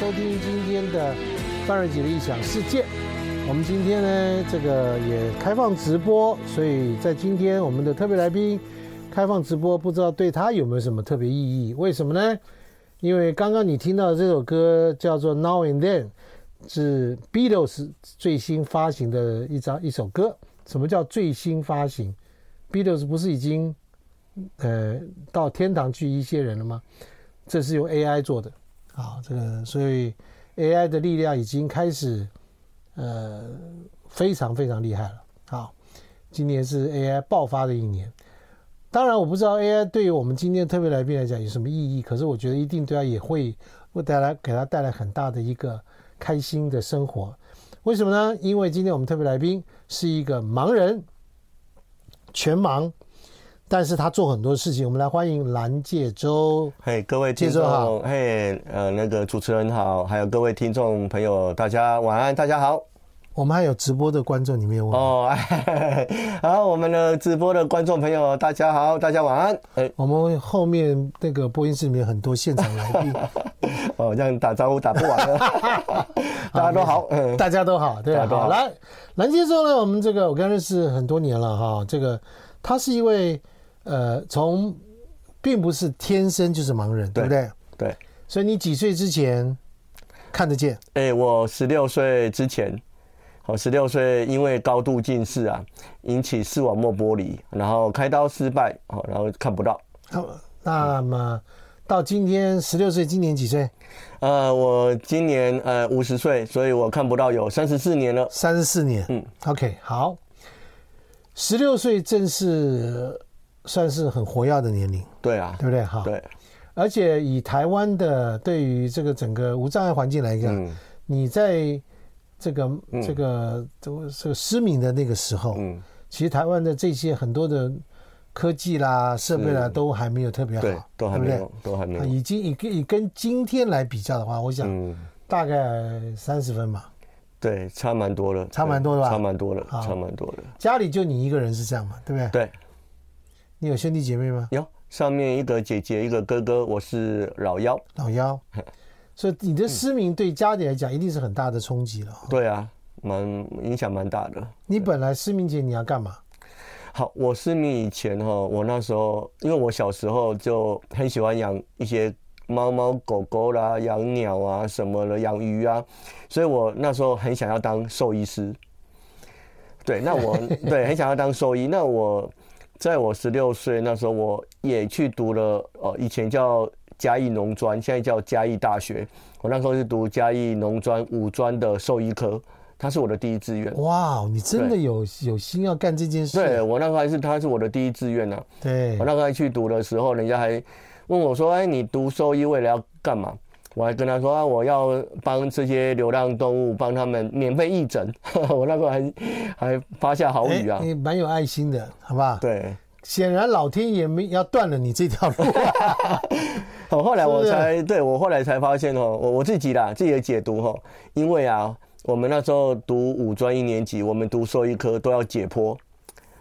收听今天的范瑞杰的异想世界。我们今天呢，这个也开放直播，所以在今天我们的特别来宾开放直播，不知道对他有没有什么特别意义？为什么呢？因为刚刚你听到的这首歌叫做《Now and Then》，是 Beatles 最新发行的一张一首歌。什么叫最新发行？Beatles 不是已经呃到天堂去一些人了吗？这是用 AI 做的。啊，这个所以 AI 的力量已经开始，呃，非常非常厉害了。好，今年是 AI 爆发的一年。当然，我不知道 AI 对于我们今天特别来宾来讲有什么意义，可是我觉得一定对他也会会带来给他带来很大的一个开心的生活。为什么呢？因为今天我们特别来宾是一个盲人，全盲。但是他做很多事情，我们来欢迎蓝介洲。嘿，各位听众好，嘿，呃，那个主持人好，还有各位听众朋友，大家晚安，大家好。我们还有直播的观众，你没有问哦。好，我们的直播的观众朋友，大家好，大家晚安。哎，我们后面那个播音室里面很多现场来宾。哦，这样打招呼打不完了。大家都好，嗯，大家都好，对，好。来，蓝介洲呢，我们这个我跟他认识很多年了哈，这个他是一位。呃，从并不是天生就是盲人，对，对不对？对。所以你几岁之前看得见？哎、欸，我十六岁之前，我，十六岁因为高度近视啊，引起视网膜剥离，然后开刀失败，好，然后看不到。好，那么到今天十六岁，今年几岁？呃，我今年呃五十岁，所以我看不到有三十四年了。三十四年，嗯，OK，好。十六岁正是。算是很活跃的年龄，对啊，对不对？哈，对。而且以台湾的对于这个整个无障碍环境来讲，嗯、你在这个、嗯、这个这个这个失明的那个时候，嗯，其实台湾的这些很多的科技啦、设备啦，都还没有特别好，对，都还没有，对不对？都还没有。已经以跟以跟今天来比较的话，我想大概三十分吧。对，差蛮多了，差蛮多的吧？差蛮多了，差蛮多的。家里就你一个人是这样嘛？对不对？对。你有兄弟姐妹吗？有，上面一个姐姐，一个哥哥，我是老幺。老幺，所以你的失明对家里来讲一定是很大的冲击了。对啊，蛮影响蛮大的。你本来失明前你要干嘛？好，我失明以前哈，我那时候因为我小时候就很喜欢养一些猫猫狗狗啦，养鸟啊什么的，养鱼啊，所以我那时候很想要当兽医师。对，那我 对很想要当兽医，那我。在我十六岁那时候，我也去读了，呃，以前叫嘉义农专，现在叫嘉义大学。我那时候是读嘉义农专五专的兽医科，他是我的第一志愿。哇，你真的有有心要干这件事？对，我那时候还是他是我的第一志愿呢。对，我那时候还去读的时候，人家还问我说：“哎，你读兽医为了要干嘛？”我还跟他说啊，我要帮这些流浪动物帮他们免费义诊。我那个还还发下好语啊，你蛮有爱心的，好不好？对，显然老天爷没要断了你这条路。我，后来我才对我后来才发现哦，我我自己啦，自己的解读哦，因为啊，我们那时候读五专一年级，我们读兽医科都要解剖。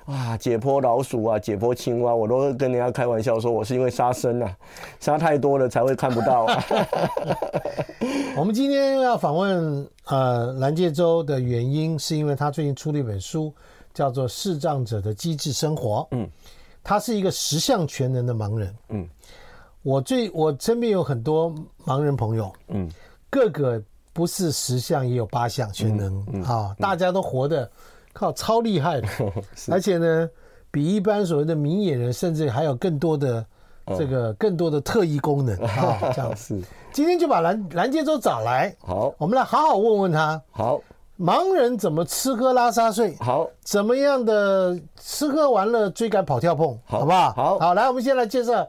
哇，解剖老鼠啊，解剖青蛙，我都跟人家开玩笑说，我是因为杀生啊，杀太多了才会看不到啊。我们今天要访问呃蓝介洲的原因，是因为他最近出了一本书，叫做《视障者的机智生活》。嗯，他是一个十项全能的盲人。嗯，我最我身边有很多盲人朋友。嗯，个个不是十项也有八项全能。嗯，嗯，好，大家都活得。靠，超厉害的，而且呢，比一般所谓的明眼人，甚至还有更多的这个更多的特异功能啊，这样是。今天就把蓝蓝介洲找来，好，我们来好好问问他。好，盲人怎么吃喝拉撒睡？好，怎么样的吃喝玩乐追赶跑跳碰？好不好？好，好，来，我们先来介绍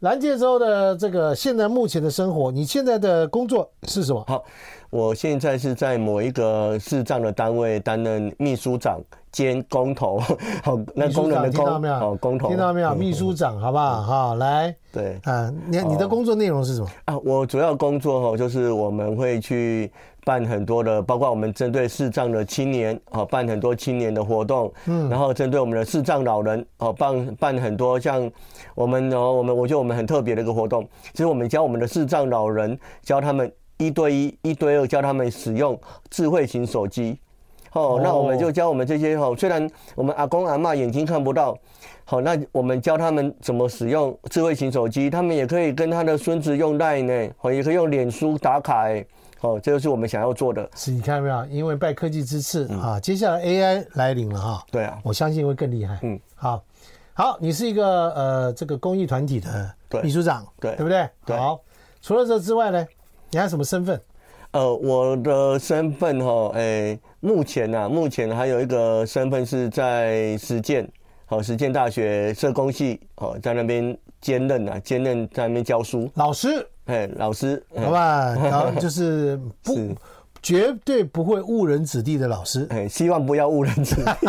蓝介洲的这个现在目前的生活。你现在的工作是什么？好。我现在是在某一个视障的单位担任秘书长兼工头，好，那工人的工，好，工头，听到没有？秘书长，好不好？好，来，对，啊，你你的工作内容是什么？啊，我主要工作哦，就是我们会去办很多的，包括我们针对视障的青年，哦，办很多青年的活动，嗯，然后针对我们的视障老人，哦，办办很多像我们哦，我们我觉得我们很特别的一个活动，其实我们教我们的视障老人，教他们。一对一、一对二教他们使用智慧型手机。哦，那我们就教我们这些哦，虽然我们阿公阿妈眼睛看不到，好，那我们教他们怎么使用智慧型手机，他们也可以跟他的孙子用 LINE 呢，哦，也可以用脸书打卡，哎，哦，这就是我们想要做的。是，你看到没有？因为拜科技之赐啊，接下来 AI 来临了哈。对啊，我相信会更厉害。嗯，好，好，你是一个呃这个公益团体的秘书长，对，对不对？对。好，除了这之外呢，你还有什么身份？呃，我的身份哈，哎，目前呢，目前还有一个身份是在实践，好，实践大学社工系，哦，在那边兼任啊，兼任在那边教书，老师，哎，老师，好吧，然后 就是不，绝对不会误人子弟的老师，哎，希望不要误人子弟。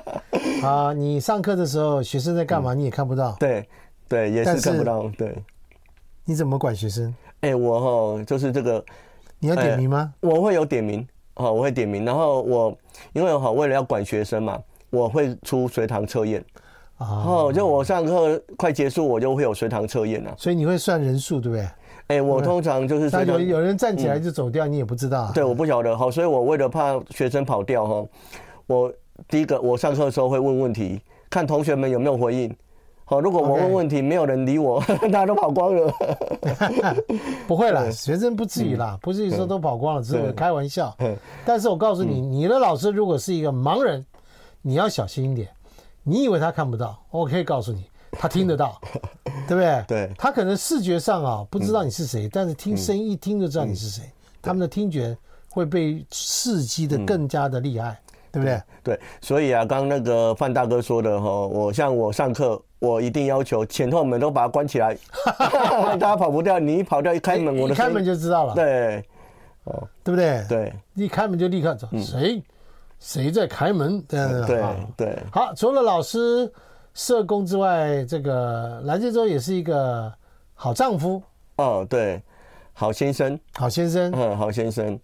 啊，你上课的时候，学生在干嘛，你也看不到，对，对，也是看不到，对。你怎么管学生？哎，我哈，就是这个。你要点名吗？我会有点名，好，我会点名。然后我因为好为了要管学生嘛，我会出随堂测验。哦，就我上课快结束，我就会有随堂测验了。所以你会算人数，对不对？哎，我通常就是但有有人站起来就走掉，你也不知道。对，我不晓得。好，所以我为了怕学生跑掉哈，我第一个我上课的时候会问问题，看同学们有没有回应。好，如果我问问题，没有人理我 大家都跑光了。不会啦，学生不至于啦，不至于说都跑光了，只是我开玩笑。但是我告诉你，你的老师如果是一个盲人，你要小心一点。你以为他看不到，我可以告诉你，他听得到，对不对？对。他可能视觉上啊不知道你是谁，但是听声音一听就知道你是谁。他们的听觉会被刺激的更加的厉害，对不对？对。所以啊，刚刚那个范大哥说的哈，我像我上课。我一定要求前后门都把它关起来，大家跑不掉。你一跑掉，一开门，我的开门就知道了。对，哦，对不对？对，一开门就立刻走谁，谁在开门？对对对。好，除了老师、社工之外，这个蓝介洲也是一个好丈夫。哦，对，好先生，好先生，嗯，好先生。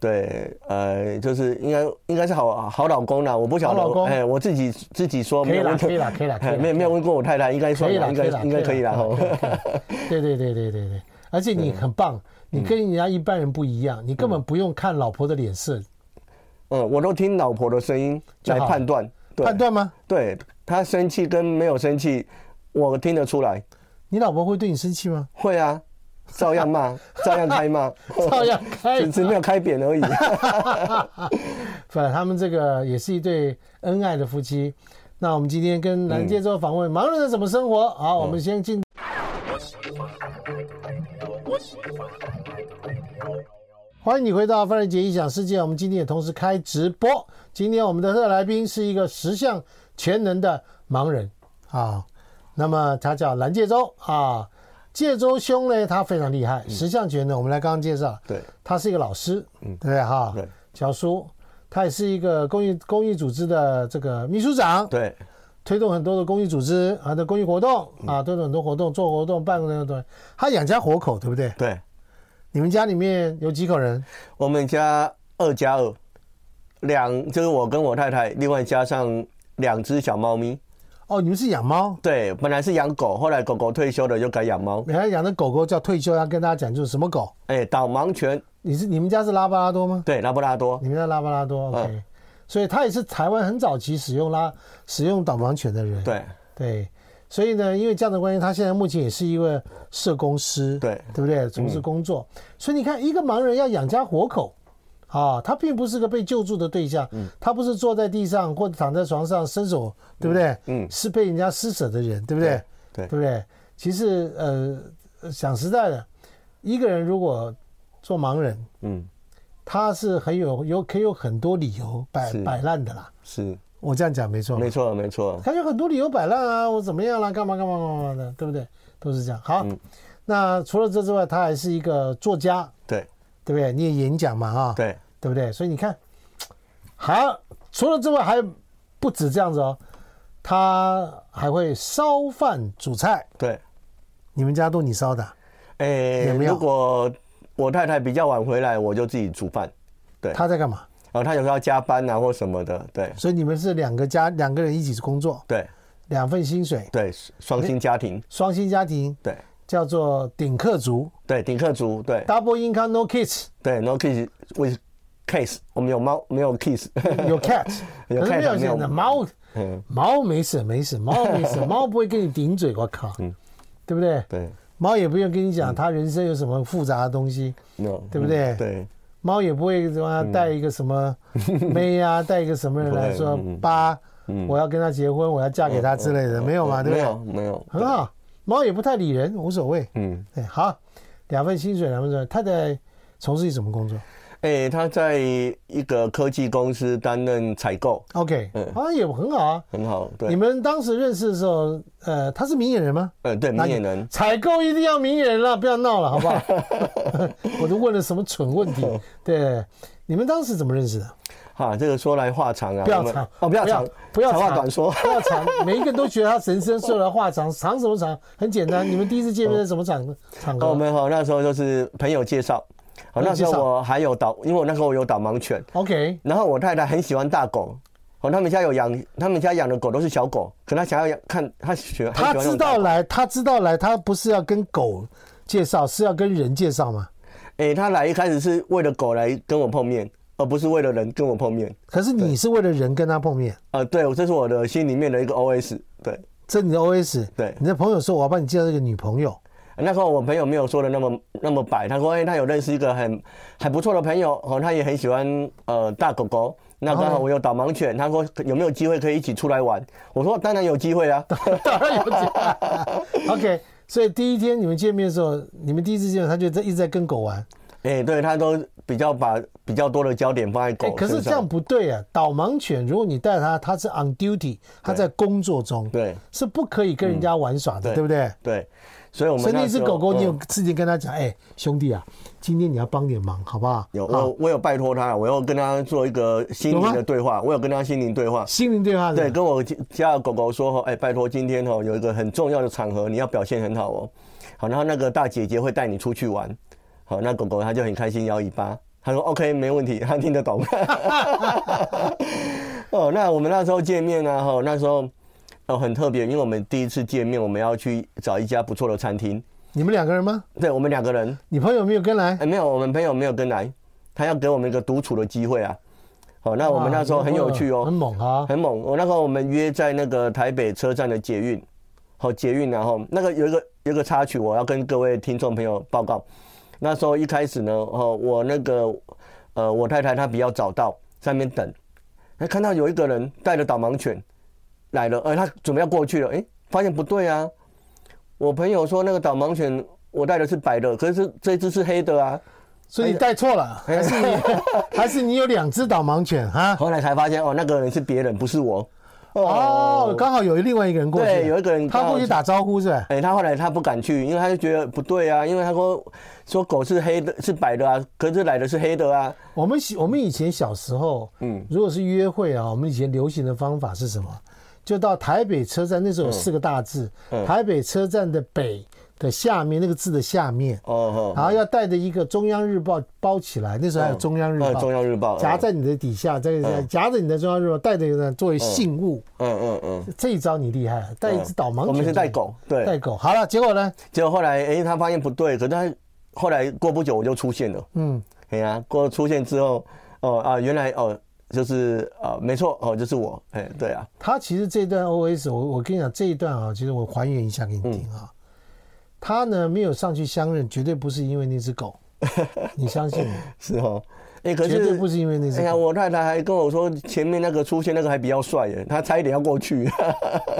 对，呃，就是应该应该是好好老公啦，我不晓得，哎，我自己自己说没有问题，可以了，可以了，可以了，没有没有问过我太太，应该说应该应该可以了，对对对对对对，而且你很棒，你跟人家一般人不一样，你根本不用看老婆的脸色，嗯，我都听老婆的声音来判断，判断吗？对，她生气跟没有生气，我听得出来。你老婆会对你生气吗？会啊。照样骂，照样开骂，照样开，只是没有开扁而已。反正，他们这个也是一对恩爱的夫妻。那我们今天跟蓝介洲访问盲人的怎么生活？好，我们先进。欢迎你回到范仁杰异想世界。我们今天也同时开直播。今天我们的特来宾是一个十项全能的盲人啊。那么他叫蓝介洲啊。介洲兄呢，他非常厉害，十项全能。我们来刚刚介绍，对，他是一个老师，嗯，对不对哈？对，教书，他也是一个公益公益组织的这个秘书长，对，推动很多的公益组织啊的公益活动啊，推动很多活动，做活动，办活动，他养家活口，对不对？对，你们家里面有几口人？我们家二加二，两就是我跟我太太，另外加上两只小猫咪。哦，你们是养猫？对，本来是养狗，后来狗狗退休了，就改养猫。原来养的狗狗叫退休，要跟大家讲，就是什么狗？哎，导盲犬。你是你们家是拉布拉多吗？对，拉布拉多。你们家拉布拉多，OK、嗯。所以他也是台湾很早期使用拉使用导盲犬的人。对对，所以呢，因为这样的关系，他现在目前也是一位社工师，对对不对？从事工作。嗯、所以你看，一个盲人要养家活口。啊，他并不是个被救助的对象，嗯，他不是坐在地上或者躺在床上伸手，对不对？嗯，是被人家施舍的人，对不对？对，对不对？其实，呃，讲实在的，一个人如果做盲人，嗯，他是很有有可以有很多理由摆摆烂的啦。是，我这样讲没错，没错，没错。他有很多理由摆烂啊，我怎么样啦？干嘛干嘛干嘛的，对不对？都是这样。好，那除了这之外，他还是一个作家。对。不对？你也演讲嘛，啊，对，对不对？所以你看，好，除了之外还不止这样子哦，他还会烧饭煮菜。对，你们家都你烧的？哎，有没有？如果我太太比较晚回来，我就自己煮饭。对，他在干嘛？然后他有时候要加班啊，或什么的。对，所以你们是两个家两个人一起工作。对，两份薪水。对，双薪家庭。双薪家庭。对。叫做顶客族。对，顶客族，对。Double income no kids。对，no kids with case。我们有猫，没有 kids。有 cat，有 cat 没有的猫。嗯，猫没事没事，猫没事，猫不会跟你顶嘴，我靠，嗯，对不对？对。猫也不用跟你讲他人生有什么复杂的东西，对不对？对。猫也不会什么带一个什么妹啊，带一个什么人来说爸，我要跟他结婚，我要嫁给他之类的，没有嘛？对不对？没有，没有，很好。猫也不太理人，无所谓。嗯，对，好，两份薪水，两份薪水。他在从事什么工作？哎，他在一个科技公司担任采购。OK，嗯，啊，也很好啊，很好。对，你们当时认识的时候，呃，他是明眼人吗？呃，对，明眼人。采购一定要明眼人了，不要闹了，好不好？我都问了什么蠢问题？对，你们当时怎么认识的？啊，这个说来话长啊，不要长哦，不要长，不要长话短说，不要长。每一个人都觉得他神圣，说来话长，长什么长？很简单，你们第一次见面是什么场场合？我们好那时候就是朋友介绍。好，那时候我还有导，因为我那时候我有导盲犬。OK。然后我太太很喜欢大狗，哦，他们家有养，他们家养的狗都是小狗，可他想要养看，他喜欢。他知道来，他知道来，他不是要跟狗介绍，是要跟人介绍吗？哎，他来一开始是为了狗来跟我碰面，而不是为了人跟我碰面。可是你是为了人跟他碰面？啊，对，这是我的心里面的一个 OS。对，这是你的 OS。对，你的朋友说我要帮你介绍一个女朋友。那时候我朋友没有说的那么那么白，他说：“哎，他有认识一个很很不错的朋友，哦，他也很喜欢呃大狗狗。那刚好我有导盲犬，他说有没有机会可以一起出来玩？我说当然有机会啊，当然有机会。OK，所以第一天你们见面的时候，你们第一次见面，他就在一直在跟狗玩。哎，对，他都比较把比较多的焦点放在狗。可是这样不对啊，导盲犬如果你带它，它是 on duty，它在工作中，对，是不可以跟人家玩耍的，对不对？对。所以，我们那只狗狗，你有自己跟他讲，哎，兄弟啊，今天你要帮点忙，好不好？有，我我有拜托他，我要跟他做一个心灵的对话，我有跟他心灵对话，心灵对话，对，跟我家的狗狗说，哎，拜托今天哦有一个很重要的场合，你要表现很好哦。好，然后那个大姐姐会带你出去玩。好，那狗狗它就很开心摇尾巴，他说 OK 没问题，他听得懂。哦，那我们那时候见面呢，哈，那时候。哦，很特别，因为我们第一次见面，我们要去找一家不错的餐厅。你们两个人吗？对，我们两个人。你朋友没有跟来？哎，没有，我们朋友没有跟来，他要给我们一个独处的机会啊。好，那我们那时候很有趣哦，很猛啊，很猛。我那时候我们约在那个台北车站的捷运，好，捷运，然后那个有一个有一个插曲，我要跟各位听众朋友报告。那时候一开始呢，哦，我那个呃，我太太她比较早到，在那边等，哎，看到有一个人带着导盲犬。来了，呃，他准备要过去了，哎，发现不对啊！我朋友说那个导盲犬我带的是白的，可是这只是黑的啊，所以你带错了，还是你 还是你有两只导盲犬哈？后来才发现哦，那个人是别人，不是我。哦，刚好有另外一个人过去，对，有一个人他过去打招呼是吧？哎，他后来他不敢去，因为他就觉得不对啊，因为他说说狗是黑的，是白的啊，可是来的是黑的啊。我们我们以前小时候，嗯，如果是约会啊，我们以前流行的方法是什么？就到台北车站，那时候有四个大字，嗯。嗯、台北车站的北的下面那个字的下面，哦哦，然后要带着一个中央日报包起来，那时候还有中央日报，中央日报夹在你的底下，在夹着你的中央日报，带着呢作为信物，嗯嗯嗯，这一招你厉害，带一只导盲犬，我们是带狗，对，带狗，好了，结果呢？结果后来，哎，他发现不对，可是他后来过不久我就出现了，嗯，哎呀，过出现之后，哦啊，原来哦。就是啊，没错哦，就是我，哎，对啊。他其实这段 OS，我我跟你讲这一段啊，其实我还原一下给你听啊。他呢没有上去相认，绝对不是因为那只狗，你相信吗？是哦，哎，可是绝对不是因为那只狗。哎呀，我太太还跟我说，前面那个出现那个还比较帅耶，他差一点要过去。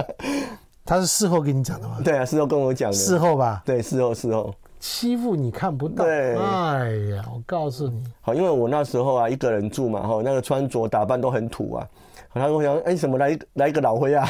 他是事后跟你讲的吗？对啊，事后跟我讲的。事后吧？对，事后事后。欺负你看不到，对，哎呀，我告诉你，好，因为我那时候啊一个人住嘛，哈，那个穿着打扮都很土啊，他跟我讲，哎，什么来来一个老灰啊？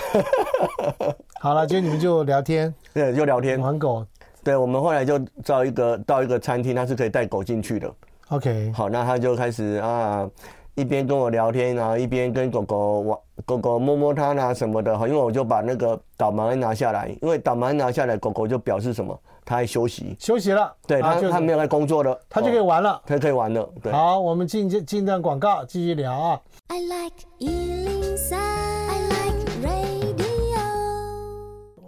好了，今天你们就聊天，对，就聊天，玩狗，对，我们后来就到一个到一个餐厅，他是可以带狗进去的，OK，好，那他就开始啊。一边跟我聊天，然后一边跟狗狗玩，狗狗摸摸它啊什么的。好，因为我就把那个导盲拿下来，因为导盲拿下来，狗狗就表示什么？它在休息，休息了。对，它它没有在工作了，他就可以玩了，他可以玩了。对，好，我们进进段广告，继续聊啊。I like 103, I like radio。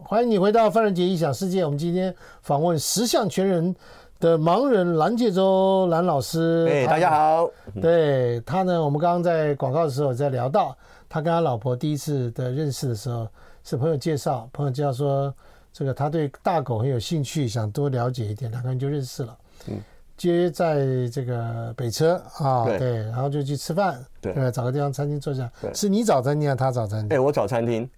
欢迎你回到范仁杰异想世界。我们今天访问十项全人的盲人蓝介洲蓝老师。哎，大家好。对他呢，我们刚刚在广告的时候在聊到，他跟他老婆第一次的认识的时候是朋友介绍，朋友介绍说这个他对大狗很有兴趣，想多了解一点，两个人就认识了。嗯。接在这个北车啊，对，然后就去吃饭，对，找个地方餐厅坐下。对，是你找餐厅，还是他找餐厅？哎，我找餐厅。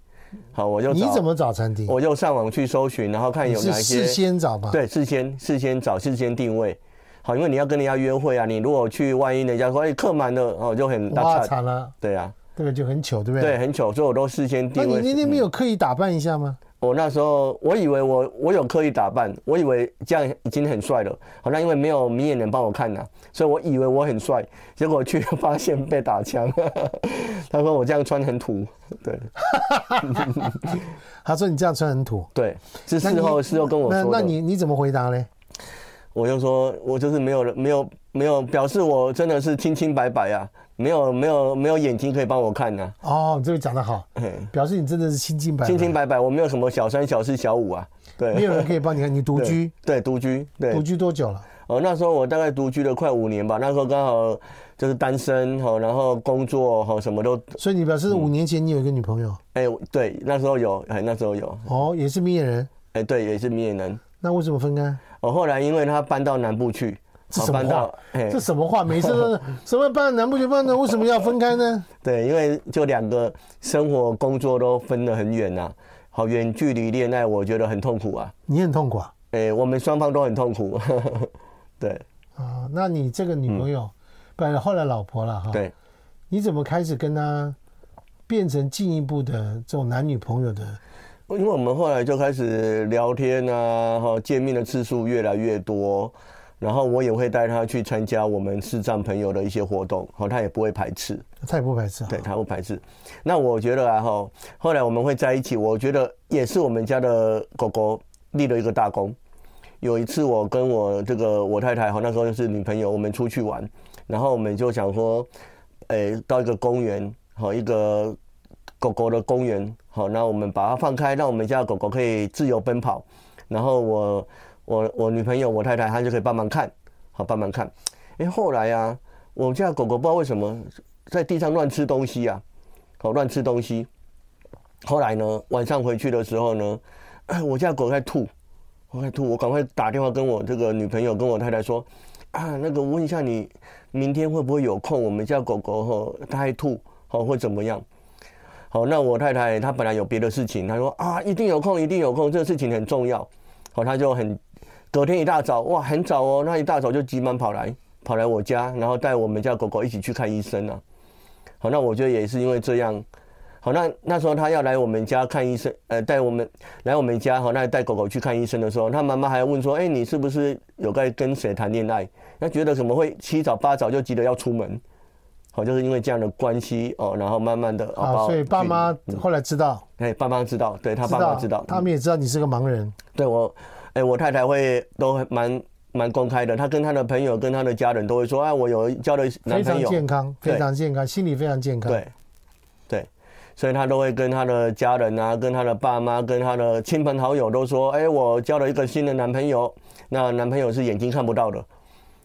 好，我就你怎么找餐厅？我就上网去搜寻，然后看有哪些。事先找吧。对，事先事先找，事先定位。好，因为你要跟人家约会啊，你如果去，万一人家说哎客满了哦，就很哇惨了。对啊，这个就很糗，对不对？对，很糗，所以我都事先定位。那你那天没有刻意打扮一下吗？我那时候我以为我我有刻意打扮，我以为这样已经很帅了。好，那因为没有明眼人帮我看呐、啊，所以我以为我很帅，结果去发现被打枪。他说我这样穿很土，对。他说你这样穿很土，对。是事后事后跟我说的。那你你怎么回答呢？我就说我就是没有没有没有表示我真的是清清白白啊。没有没有没有眼睛可以帮我看呐、啊。哦，这个讲得好，表示你真的是清清白白。清清白白，我没有什么小三、小四、小五啊。对，没有人可以帮你看。你独居？对，独居。对，独居多久了？哦，那时候我大概独居了快五年吧。那时候刚好就是单身哈，然后工作哈，什么都。所以你表示五年前你有一个女朋友？哎、嗯，对，那时候有，哎，那时候有。哦，也是明眼人。哎，对，也是明眼人。那为什么分开？哦，后来因为他搬到南部去。这什么话？这什么话？每次都 什么搬南部去搬呢？为什么要分开呢？对，因为就两个生活工作都分得很远呐、啊，好远距离恋爱，我觉得很痛苦啊。你很痛苦啊？哎，我们双方都很痛苦。对啊，那你这个女朋友，不然后来老婆了哈？对，你怎么开始跟她变成进一步的这种男女朋友的？因为我们后来就开始聊天啊，哈，见面的次数越来越多。然后我也会带他去参加我们视障朋友的一些活动，好，他也不会排斥，他也不排斥，对，他不排斥。那我觉得啊，哈，后来我们会在一起，我觉得也是我们家的狗狗立了一个大功。有一次我跟我这个我太太，哈，那时候是女朋友，我们出去玩，然后我们就想说，诶，到一个公园，好，一个狗狗的公园，好，那我们把它放开，让我们家狗狗可以自由奔跑，然后我。我我女朋友我太太她就可以帮忙看，好帮忙看。哎，后来啊，我家狗狗不知道为什么在地上乱吃东西啊，好乱吃东西。后来呢，晚上回去的时候呢，我家狗在吐，我在吐，我赶快打电话跟我这个女朋友跟我太太说，啊，那个问一下你明天会不会有空？我们家狗狗吼它还吐，好会怎么样？好，那我太太她本来有别的事情，她说啊，一定有空，一定有空，这个事情很重要。好，她就很。隔天一大早，哇，很早哦，那一大早就急忙跑来，跑来我家，然后带我们家狗狗一起去看医生了。好，那我觉得也是因为这样，好，那那时候她要来我们家看医生，呃，带我们来我们家，好，那带狗狗去看医生的时候，她妈妈还问说，哎，你是不是有在跟谁谈恋爱？她觉得怎么会七早八早就急着要出门？好，就是因为这样的关系哦，然后慢慢的啊，所以爸妈后来知道，哎，爸妈知道，对他爸妈知道，他们也知道你是个盲人，对我。哎，我太太会都蛮蛮公开的，她跟她的朋友、跟她的家人都会说：“哎，我有交了男朋友，非常健康，非常健康，心理非常健康。”对，对，所以她都会跟她的家人啊、跟她的爸妈、跟她的亲朋好友都说：“哎，我交了一个新的男朋友，那男朋友是眼睛看不到的。”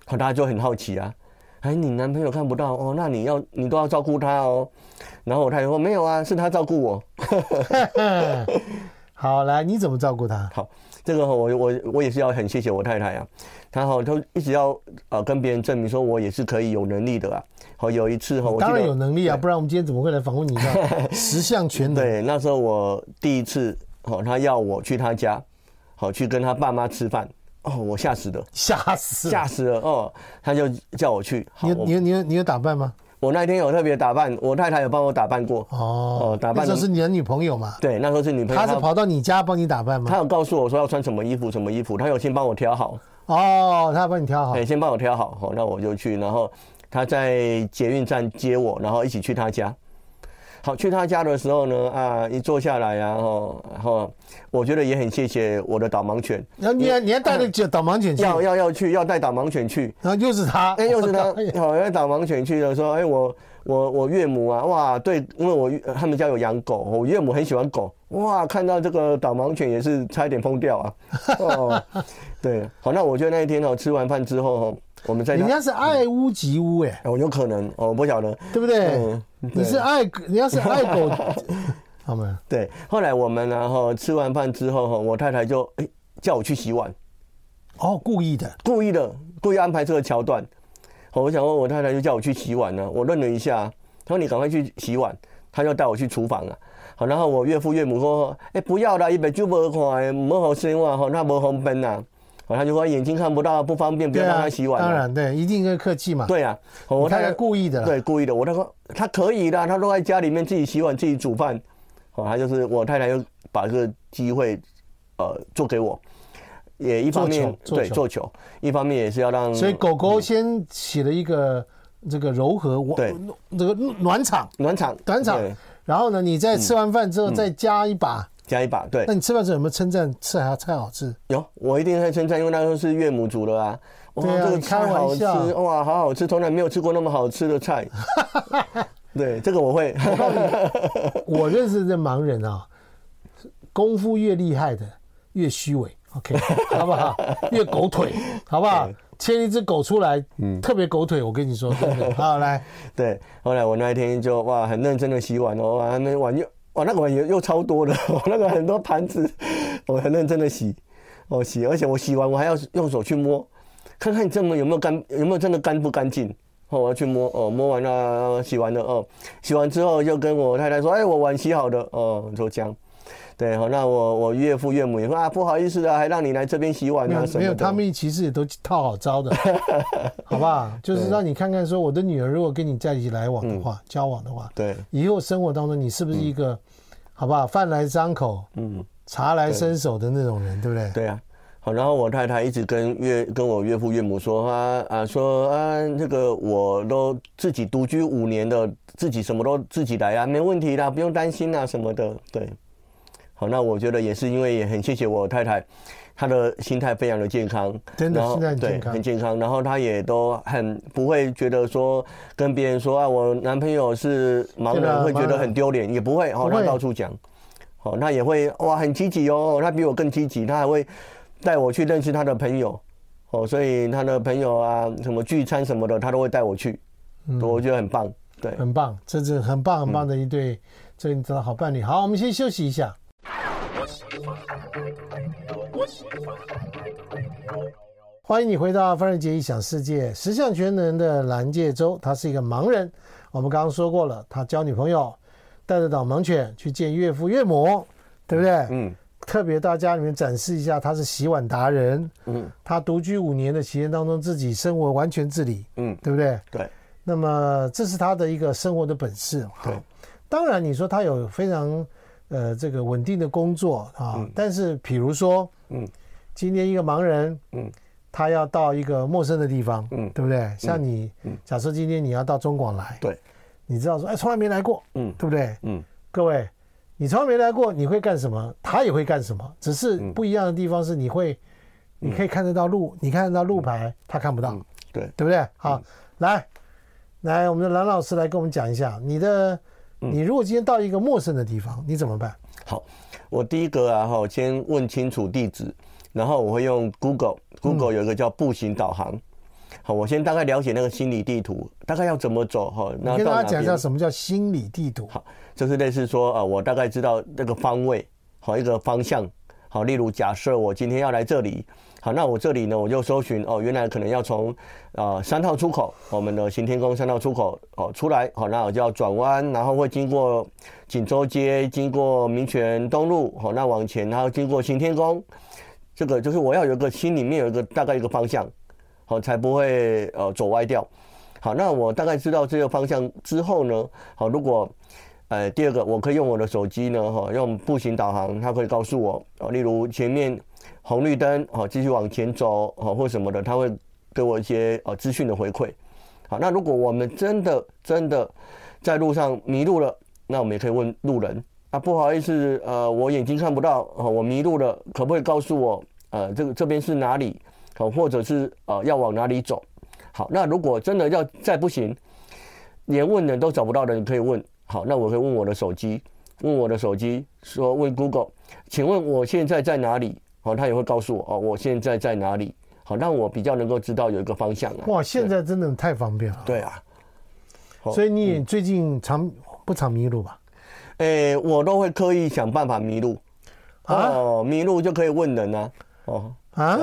可，大家就很好奇啊，哎，你男朋友看不到哦，那你要你都要照顾他哦。然后我太太说：“没有啊，是他照顾我。”好，来，你怎么照顾他？好。这个我我我也是要很谢谢我太太啊，她好都一直要呃跟别人证明说我也是可以有能力的啊。好，有一次哈，我当然有能力啊，不然我们今天怎么会来访问你呢？十项全能。对，那时候我第一次，好，他要我去他家，好去跟他爸妈吃饭，哦，我吓死了，吓死，吓死了哦，他就叫我去。你你你有你有打扮吗？我那天有特别打扮，我太太有帮我打扮过。哦，打扮。那时候是你的女朋友嘛？对，那时候是女朋友。她是跑到你家帮你打扮吗？她有告诉我说要穿什么衣服，什么衣服，她有先帮我挑好。哦，她帮你挑好。对，先帮我挑好，好，那我就去，然后她在捷运站接我，然后一起去她家。好，去他家的时候呢，啊，一坐下来呀，哈，然后我觉得也很谢谢我的导盲犬。然后你还你还带着导盲犬去？要要要去，要带导盲犬去。然后又是他，哎，又是他。好，要导盲犬去的时候，哎，我我我岳母啊，哇，对，因为我他们家有养狗，我岳母很喜欢狗，哇，看到这个导盲犬也是差一点疯掉啊。哦，对，好，那我觉得那一天哦，吃完饭之后，我们在人家是爱屋及乌哎，哦，有可能哦，我不晓得，对不对？嗯、对你是爱，人家是爱狗，好吗？对，后来我们然后吃完饭之后哈，我太太就哎叫我去洗碗，哦，故意的，故意的，故意安排这个桥段。我想问我太太就叫我去洗碗呢，我愣了一下，她说你赶快去洗碗，她就带我去厨房了。好，然后我岳父岳母说，哎、欸，不要了，一本就不看，不好洗碗，哈，那不方便呐。好，他就说眼睛看不到，不方便，不要让他洗碗。当然，对，一定会客气嘛。对啊，我太太故意的。对，故意的。我他说他可以的，他都在家里面自己洗碗，自己煮饭。哦，他就是我太太又把这个机会，呃，做给我。也一方面对做球，一方面也是要让，所以狗狗先起了一个这个柔和，对这个暖场，暖场暖场。然后呢，你在吃完饭之后再加一把，加一把。对，那你吃饭时候有没有称赞吃还菜好吃？有，我一定会称赞，因为那时候是岳母煮的啊。哇，这个菜好吃哇，好好吃，从来没有吃过那么好吃的菜。对，这个我会。我认识的盲人啊，功夫越厉害的越虚伪。OK，好不好？越狗腿，好不好？牵一只狗出来，嗯，特别狗腿，我跟你说？好，来，对。后来我那一天就哇，很认真的洗碗哦，哇，那碗又哇，那个碗也又超多的，那个很多盘子，我很认真的洗，哦洗，而且我洗完我还要用手去摸，看看你这么有没有干，有没有真的干不干净？哦，我要去摸，哦，摸完了，洗完了，哦，洗完之后就跟我太太说，哎，我碗洗好的，哦，就这样。对，好，那我我岳父岳母也说啊，不好意思啊，还让你来这边洗碗啊什么的。没有，他们其实也都套好招的，好吧？就是让你看看，说我的女儿如果跟你在一起来往的话，交往的话，对，以后生活当中你是不是一个，好不好？饭来张口，嗯，茶来伸手的那种人，对不对？对啊。好，然后我太太一直跟岳跟我岳父岳母说啊啊，说啊，这个我都自己独居五年的，自己什么都自己来啊，没问题啦，不用担心啊什么的，对。好，那我觉得也是因为也很谢谢我太太，她的心态非常的健康，真的，心态很健康，很健康。然后她也都很不会觉得说跟别人说啊，我男朋友是盲人会觉得很丢脸，也不会。哦，她到处讲，好，那也会哇，很积极哦，她比我更积极，她还会带我去认识她的朋友，哦，所以她的朋友啊，什么聚餐什么的，她都会带我去，我觉得很棒，对，很棒，这是很棒很棒的一对这的好伴侣。好，我们先休息一下。欢迎你回到范瑞杰异想世界，十项全能的蓝界洲，他是一个盲人。我们刚刚说过了，他交女朋友，带着导盲犬去见岳父岳母，对不对？嗯。特别到家里面展示一下，他是洗碗达人。嗯。他独居五年的期间当中，自己生活完全自理。嗯。对不对？对。那么这是他的一个生活的本事。对。当然，你说他有非常。呃，这个稳定的工作啊，嗯、但是比如说，嗯，今天一个盲人，嗯，他要到一个陌生的地方，嗯，对不对？像你，嗯，假设今天你要到中广来，对，你知道说，哎，从来没来过，嗯，对不对？嗯，各位，你从来没来过，你会干什么？他也会干什么？只是不一样的地方是，你会，你可以看得到路，你看得到路牌，他看不到，对，对不对？好，来，来，我们的蓝老师来跟我们讲一下你的。你如果今天到一个陌生的地方，你怎么办？好，我第一个啊哈，先问清楚地址，然后我会用 Google，Google 有一个叫步行导航。好，我先大概了解那个心理地图，大概要怎么走哈。那跟大家讲一下什么叫心理地图。好，就是类似说啊，我大概知道那个方位，好一个方向。好，例如假设我今天要来这里。好，那我这里呢，我就搜寻哦，原来可能要从啊三号出口，我们的行天宫三号出口哦出来，好，那我就要转弯，然后会经过锦州街，经过民权东路，好，那往前，然后经过行天宫，这个就是我要有个心里面有一个大概一个方向，好，才不会呃走歪掉。好，那我大概知道这个方向之后呢，好，如果呃第二个我可以用我的手机呢，哈，用步行导航，它可以告诉我，哦，例如前面。红绿灯，好，继续往前走，好，或什么的，他会给我一些呃资讯的回馈。好，那如果我们真的真的在路上迷路了，那我们也可以问路人啊，不好意思，呃，我眼睛看不到，我迷路了，可不可以告诉我，呃，这个这边是哪里？好，或者是呃要往哪里走？好，那如果真的要再不行，连问人都找不到的，你可以问。好，那我可以问我的手机，问我的手机说问 Google，请问我现在在哪里？好，他也会告诉我哦，我现在在哪里？好，让我比较能够知道有一个方向啊。哇，现在真的太方便了。对啊，所以你最近常不常迷路吧？诶、欸，我都会刻意想办法迷路。哦，迷路就可以问人啊。哦啊，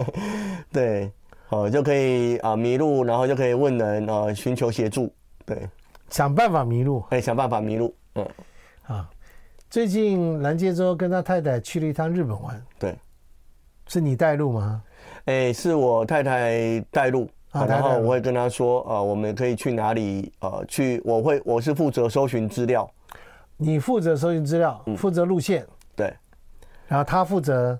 对，哦就可以啊迷路，然后就可以问人啊寻求协助。对，想办法迷路。哎、欸，想办法迷路。嗯，啊，最近蓝介洲跟他太太去了一趟日本玩。对，是你带路吗？哎、欸，是我太太带路。啊，然后我会跟他说呃，我们可以去哪里？呃，去，我会我是负责搜寻资料。你负责搜寻资料，负责路线。对。然后他负责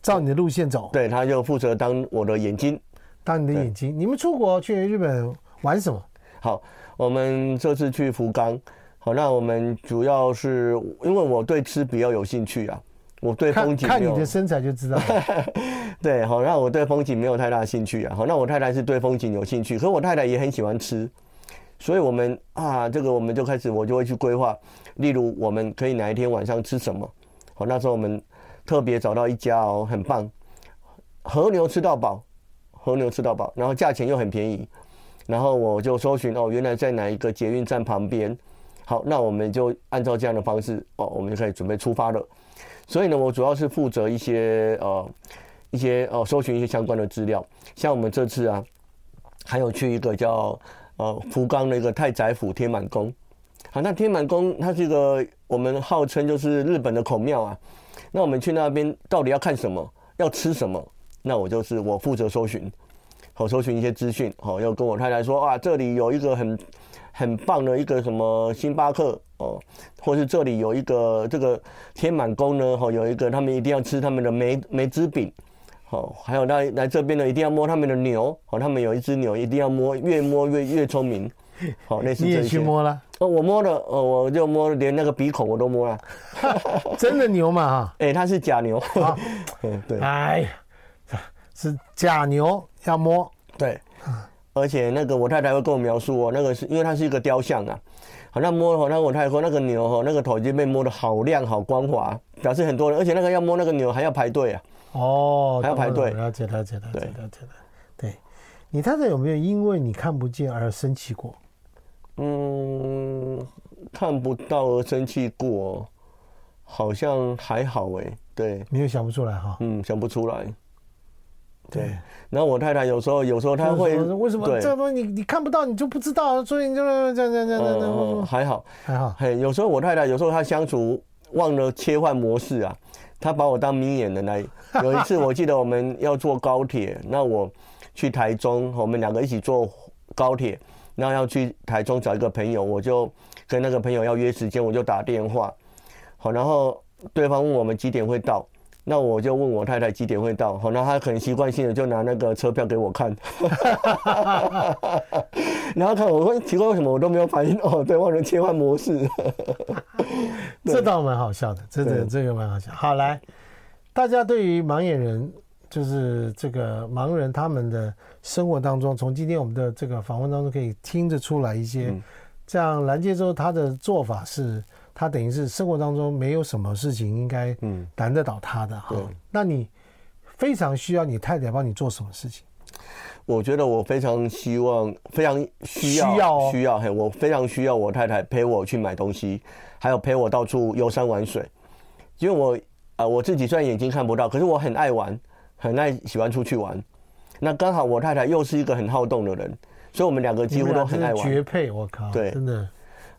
照你的路线走，对，他就负责当我的眼睛，当你的眼睛。你们出国去日本玩什么？好，我们这次去福冈。好，那我们主要是因为我对吃比较有兴趣啊，我对风景看，看你的身材就知道。对，好，那我对风景没有太大兴趣啊。好，那我太太是对风景有兴趣，可我太太也很喜欢吃，所以我们啊，这个我们就开始我就会去规划，例如我们可以哪一天晚上吃什么。好，那时候我们特别找到一家哦，很棒，和牛吃到饱，和牛吃到饱，然后价钱又很便宜，然后我就搜寻哦，原来在哪一个捷运站旁边，好，那我们就按照这样的方式哦，我们就可以准备出发了。所以呢，我主要是负责一些呃一些呃搜寻一些相关的资料，像我们这次啊，还有去一个叫呃福冈的一个太宰府天满宫。好，那天满宫它是一个我们号称就是日本的孔庙啊。那我们去那边到底要看什么，要吃什么？那我就是我负责搜寻，好，搜寻一些资讯，好，要跟我太太说啊，这里有一个很很棒的一个什么星巴克哦，或是这里有一个这个天满宫呢，哈，有一个他们一定要吃他们的梅梅子饼，好，还有来来这边呢一定要摸他们的牛，好，他们有一只牛一定要摸，越摸越越聪明。好，类似你也去摸了？哦，我摸了，哦，我就摸，连那个鼻孔我都摸了。真的牛嘛？哈，哎，它是假牛。好，嗯，对。哎呀，是假牛要摸。对，而且那个我太太会跟我描述哦，那个是因为它是一个雕像啊。好，那摸的话，那我太太说那个牛哦，那个头已经被摸得好亮、好光滑，表示很多人，而且那个要摸那个牛还要排队啊。哦，还要排队。了解，了解，了解，了解。对，你太太有没有因为你看不见而生气过？嗯，看不到而生气过，好像还好哎、欸。对，你也想不出来哈。嗯，想不出来。对。然后我太太有时候，有时候她会为什么这个东西你你看不到，你就不知道，所以你就这样这样这样这样。嗯，还好还好。嘿，有时候我太太有时候她相处忘了切换模式啊，她把我当明眼人来。有一次我记得我们要坐高铁，那我去台中，我们两个一起坐高铁。那要去台中找一个朋友，我就跟那个朋友要约时间，我就打电话，好，然后对方问我们几点会到，那我就问我太太几点会到，好，那他很习惯性的就拿那个车票给我看，然后看我会奇怪为什么我都没有反应哦，对，忘了切换模式，这倒蛮好笑的，真的这个蛮好笑。好，来，大家对于盲眼人。就是这个盲人他们的生活当中，从今天我们的这个访问当中可以听得出来一些。像蓝介洲他的做法是，他等于是生活当中没有什么事情应该难得倒他的哈。那你非常需要你太太帮你做什么事情？我觉得我非常希望，非常需要，需要需要嘿，我非常需要我太太陪我去买东西，还有陪我到处游山玩水。因为我啊，我自己虽然眼睛看不到，可是我很爱玩。很爱喜欢出去玩，那刚好我太太又是一个很好动的人，所以我们两个几乎都很爱玩。绝配，我靠！对，真的。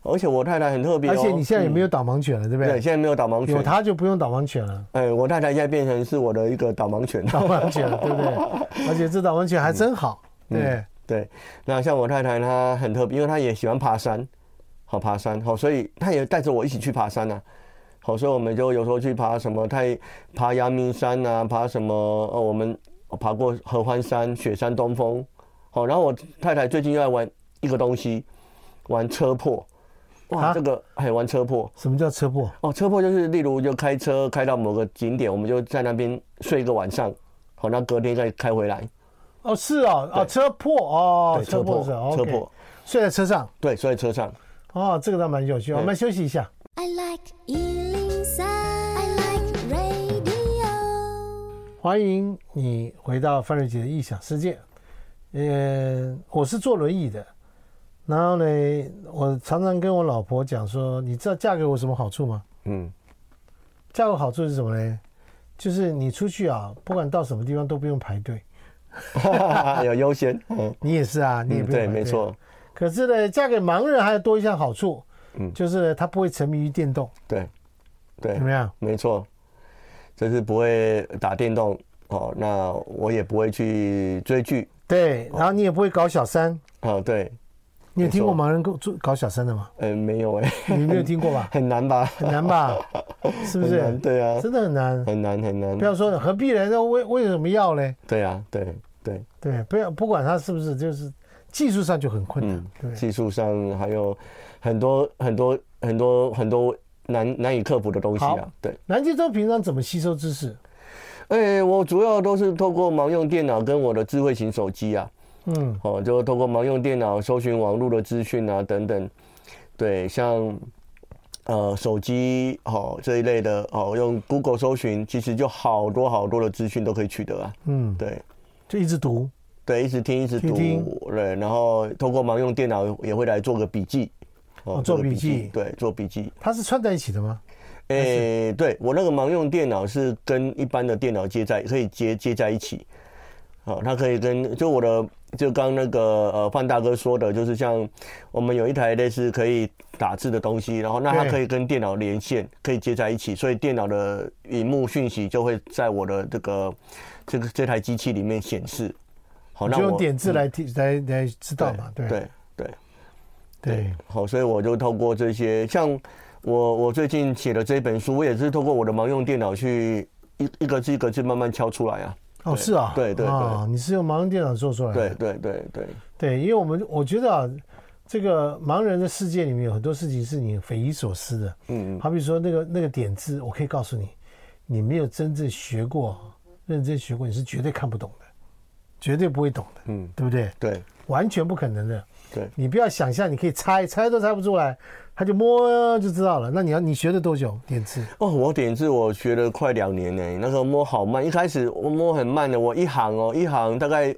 而且我太太很特别，而且你现在也没有导盲犬了，对不对？对，现在没有导盲犬，有它就不用导盲犬了。哎，我太太现在变成是我的一个导盲犬，导盲犬，对不对？而且这导盲犬还真好，对对。那像我太太她很特别，因为她也喜欢爬山，好爬山，好，所以她也带着我一起去爬山啊。好，所以我们就有时候去爬什么太爬阳明山啊，爬什么呃，我们爬过合欢山、雪山、东峰。好，然后我太太最近又在玩一个东西，玩车破。哇，啊、这个还玩车破？什么叫车破？哦，车破就是例如就开车开到某个景点，我们就在那边睡一个晚上，好，那隔天再开回来。哦，是哦，啊，车破哦，车破是车破。睡在车上。对，睡在车上。哦，这个倒蛮有趣。我们休息一下。I like 103, I like radio。欢迎你回到范瑞杰的异想世界。嗯，我是坐轮椅的。然后呢，我常常跟我老婆讲说，你知道嫁给我什么好处吗？嗯，嫁给我好处是什么呢？就是你出去啊，不管到什么地方都不用排队，有优先。嗯，你也是啊，你也不用排队。对，没错。可是呢，嫁给盲人还有多一项好处，嗯，就是他不会沉迷于电动。对，对，怎么样？没错，就是不会打电动哦。那我也不会去追剧。对，然后你也不会搞小三。哦，对。你有听过盲人搞搞小三的吗？嗯，没有哎。你没有听过吧？很难吧？很难吧？是不是？对啊，真的很难，很难很难。不要说何必呢？那为为什么要呢？对啊，对对对，不要不管他是不是，就是技术上就很困难。对，技术上还有很多很多很多很多难难以克服的东西啊。对，南极洲平常怎么吸收知识？哎，我主要都是透过盲用电脑跟我的智慧型手机啊。嗯，哦，就透过盲用电脑搜寻网络的资讯啊，等等，对，像呃手机哦这一类的哦，用 Google 搜寻，其实就好多好多的资讯都可以取得啊。嗯，对，就一直读，对，一直听，一直读，对，然后透过盲用电脑也会来做个笔记，哦，做笔记，对，做笔记。它是串在一起的吗？诶，对，我那个盲用电脑是跟一般的电脑接在，可以接接在一起。好，它可以跟就我的。就刚那个呃范大哥说的，就是像我们有一台类似可以打字的东西，然后那它可以跟电脑连线，可以接在一起，所以电脑的荧幕讯息就会在我的这个这个这台机器里面显示。好，那我就用点字来提、嗯、来来知道嘛？对对对对。好，所以我就透过这些，像我我最近写的这本书，我也是透过我的盲用电脑去一一个字一个字慢慢敲出来啊。哦，是啊，对对对，啊，你是用盲人电脑做出来的，对对对对。对，因为我们我觉得啊，这个盲人的世界里面有很多事情是你匪夷所思的，嗯嗯，好比说那个那个点字，我可以告诉你，你没有真正学过、认真学过，你是绝对看不懂的，绝对不会懂的，嗯，对不对？对，完全不可能的，对，你不要想象你可以猜，猜都猜不出来。他就摸就知道了。那你要你学了多久点字？哦，我点字我学了快两年呢。那个摸好慢，一开始我摸很慢的，我一行哦，一行大概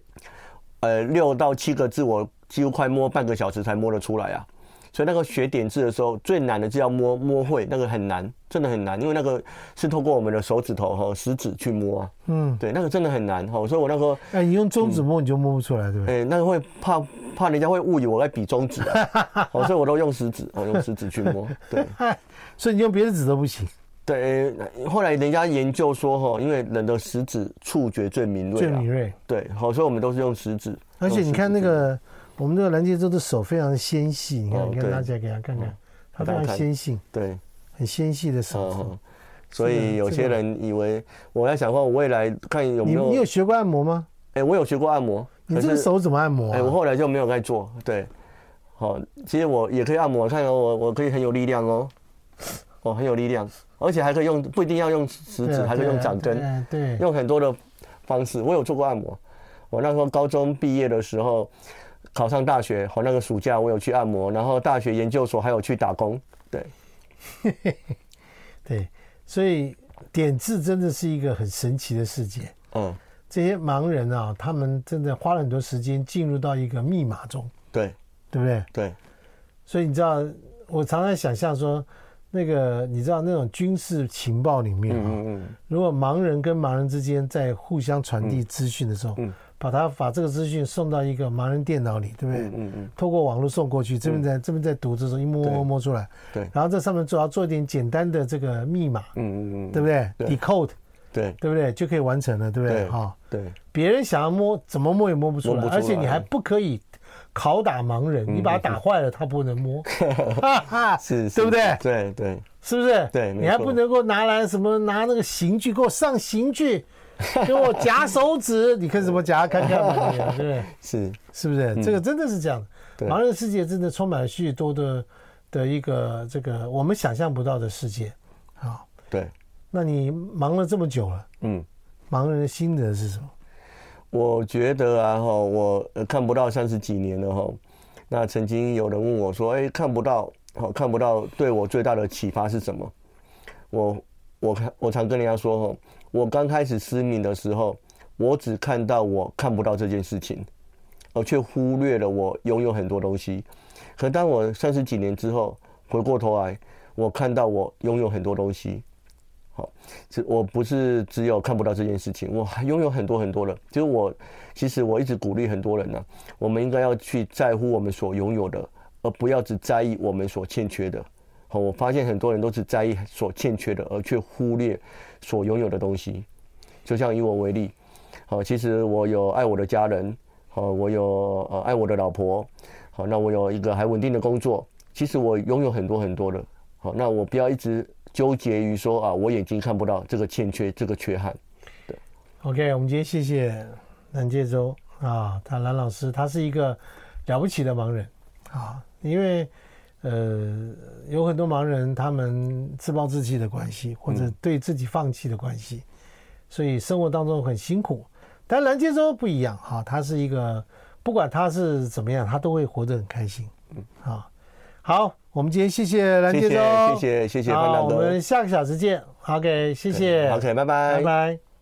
呃六到七个字，我几乎快摸半个小时才摸得出来啊。所以那个学点字的时候，最难的就要摸摸会，那个很难，真的很难，因为那个是透过我们的手指头和食指去摸啊。嗯，对，那个真的很难哈。所以我那个，哎，你用中指摸你就摸不出来，对不对？哎，那个会怕怕人家会误以为我在比中指啊。所以我都用食指，我用食指去摸。对，所以你用别的指都不行。对，后来人家研究说哈，因为人的食指触觉最敏锐，最敏锐。对，好，所以我们都是用食指。而且你看那个。我们这个蓝介洲的手非常的纤细，你看，你看拿起来给他看看，他非常纤细，对，很纤细的手。所以有些人以为我在想说，我未来看有没有？你你有学过按摩吗？哎，我有学过按摩。你这个手怎么按摩？哎，我后来就没有再做。对，好，其实我也可以按摩，看我我可以很有力量哦，哦，很有力量，而且还可以用，不一定要用食指，还可以用掌根，对，用很多的方式。我有做过按摩，我那时候高中毕业的时候。考上大学，好，那个暑假我有去按摩，然后大学研究所还有去打工，对，对，所以点字真的是一个很神奇的世界。嗯，这些盲人啊，他们真的花了很多时间进入到一个密码中，对，对不对？对，所以你知道，我常常想象说，那个你知道那种军事情报里面啊，如果盲人跟盲人之间在互相传递资讯的时候，嗯。嗯把他把这个资讯送到一个盲人电脑里，对不对？嗯嗯，嗯。透过网络送过去，这边在、嗯、这边在读，这时候一摸摸摸出来。对。然后在上面主要做一点简单的这个密码。嗯嗯嗯。对不对，对？Decode。对。对不对？就可以完成了，对不对？哈。对。别人想要摸，怎么摸也摸不出来，而且你还不可以拷打盲人，嗯、你把它打坏了，他不能摸。哈哈。是。对不对？对对。是不是？对。你还不能够拿来什么拿那个刑具给我上刑具。给我夹手指，你看什么夹？看看嘛，对不对？是，是不是？这个真的是这样。盲人世界真的充满了许多的的一个这个我们想象不到的世界。啊，对。那你忙了这么久了，嗯，盲人的心得是什么？我觉得啊，哈，我看不到三十几年了，哈。那曾经有人问我说：“哎，看不到，好看不到，对我最大的启发是什么？”我我看我常跟人家说：“哦，我刚开始失明的时候，我只看到我看不到这件事情，而却忽略了我拥有很多东西。可当我三十几年之后回过头来，我看到我拥有很多东西。”好，这我不是只有看不到这件事情，我还拥有很多很多的。就是我，其实我一直鼓励很多人呢、我们应该要去在乎我们所拥有的，而不要只在意我们所欠缺的。好，我发现很多人都只在意所欠缺的，而却忽略所拥有的东西。就像以我为例，好，其实我有爱我的家人，好，我有呃爱我的老婆，好，那我有一个还稳定的工作。其实我拥有很多很多的。好，那我不要一直。纠结于说啊，我眼睛看不到这个欠缺，这个缺憾。对，OK，我们今天谢谢南介洲啊，他蓝老师，他是一个了不起的盲人啊，因为呃有很多盲人他们自暴自弃的关系，或者对自己放弃的关系，嗯、所以生活当中很辛苦。但蓝介洲不一样哈、啊，他是一个不管他是怎么样，他都会活得很开心。嗯，啊，好。我们今天谢谢蓝介洲，谢谢谢谢谢谢潘大哥，我们下个小时见。OK，谢谢。OK，拜拜，拜拜。